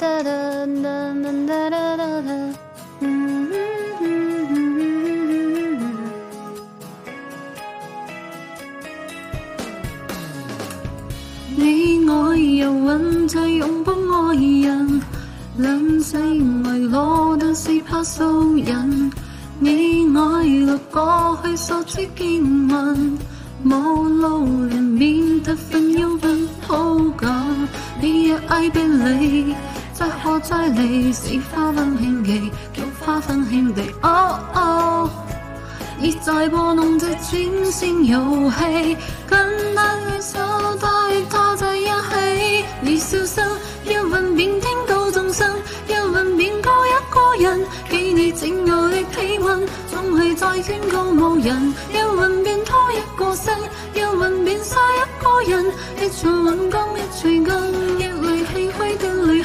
你爱游魂在拥抱爱人，冷静为我，但是怕受人。你爱掠过去所见闻，暴路人面，得分忧郁，好感。你也爱别离。不可再离，是花分轻地，叫花分天地。Oh o 在玩弄这天线游戏，紧握你手，他与他在一起。你笑声，一吻便听到众生，一吻便过一个人。给你整个的体温，总是再宣告无人。一吻便多一个身，一吻便杀一个人，一寸吻光一寸金。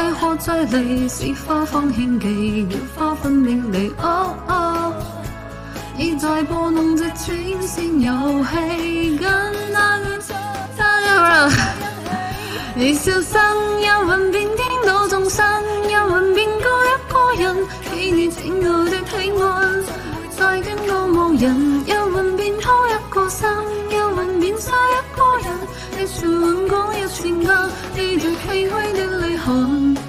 再何再裏，是花方興寄，叫花分別離。哦哦，你在播弄着穿線遊戲，跟那亂世他一人。你笑聲一吻便顛倒眾生，一吻便過一個人。给你拯救的平温，再給我無人。你最轻微的泪痕。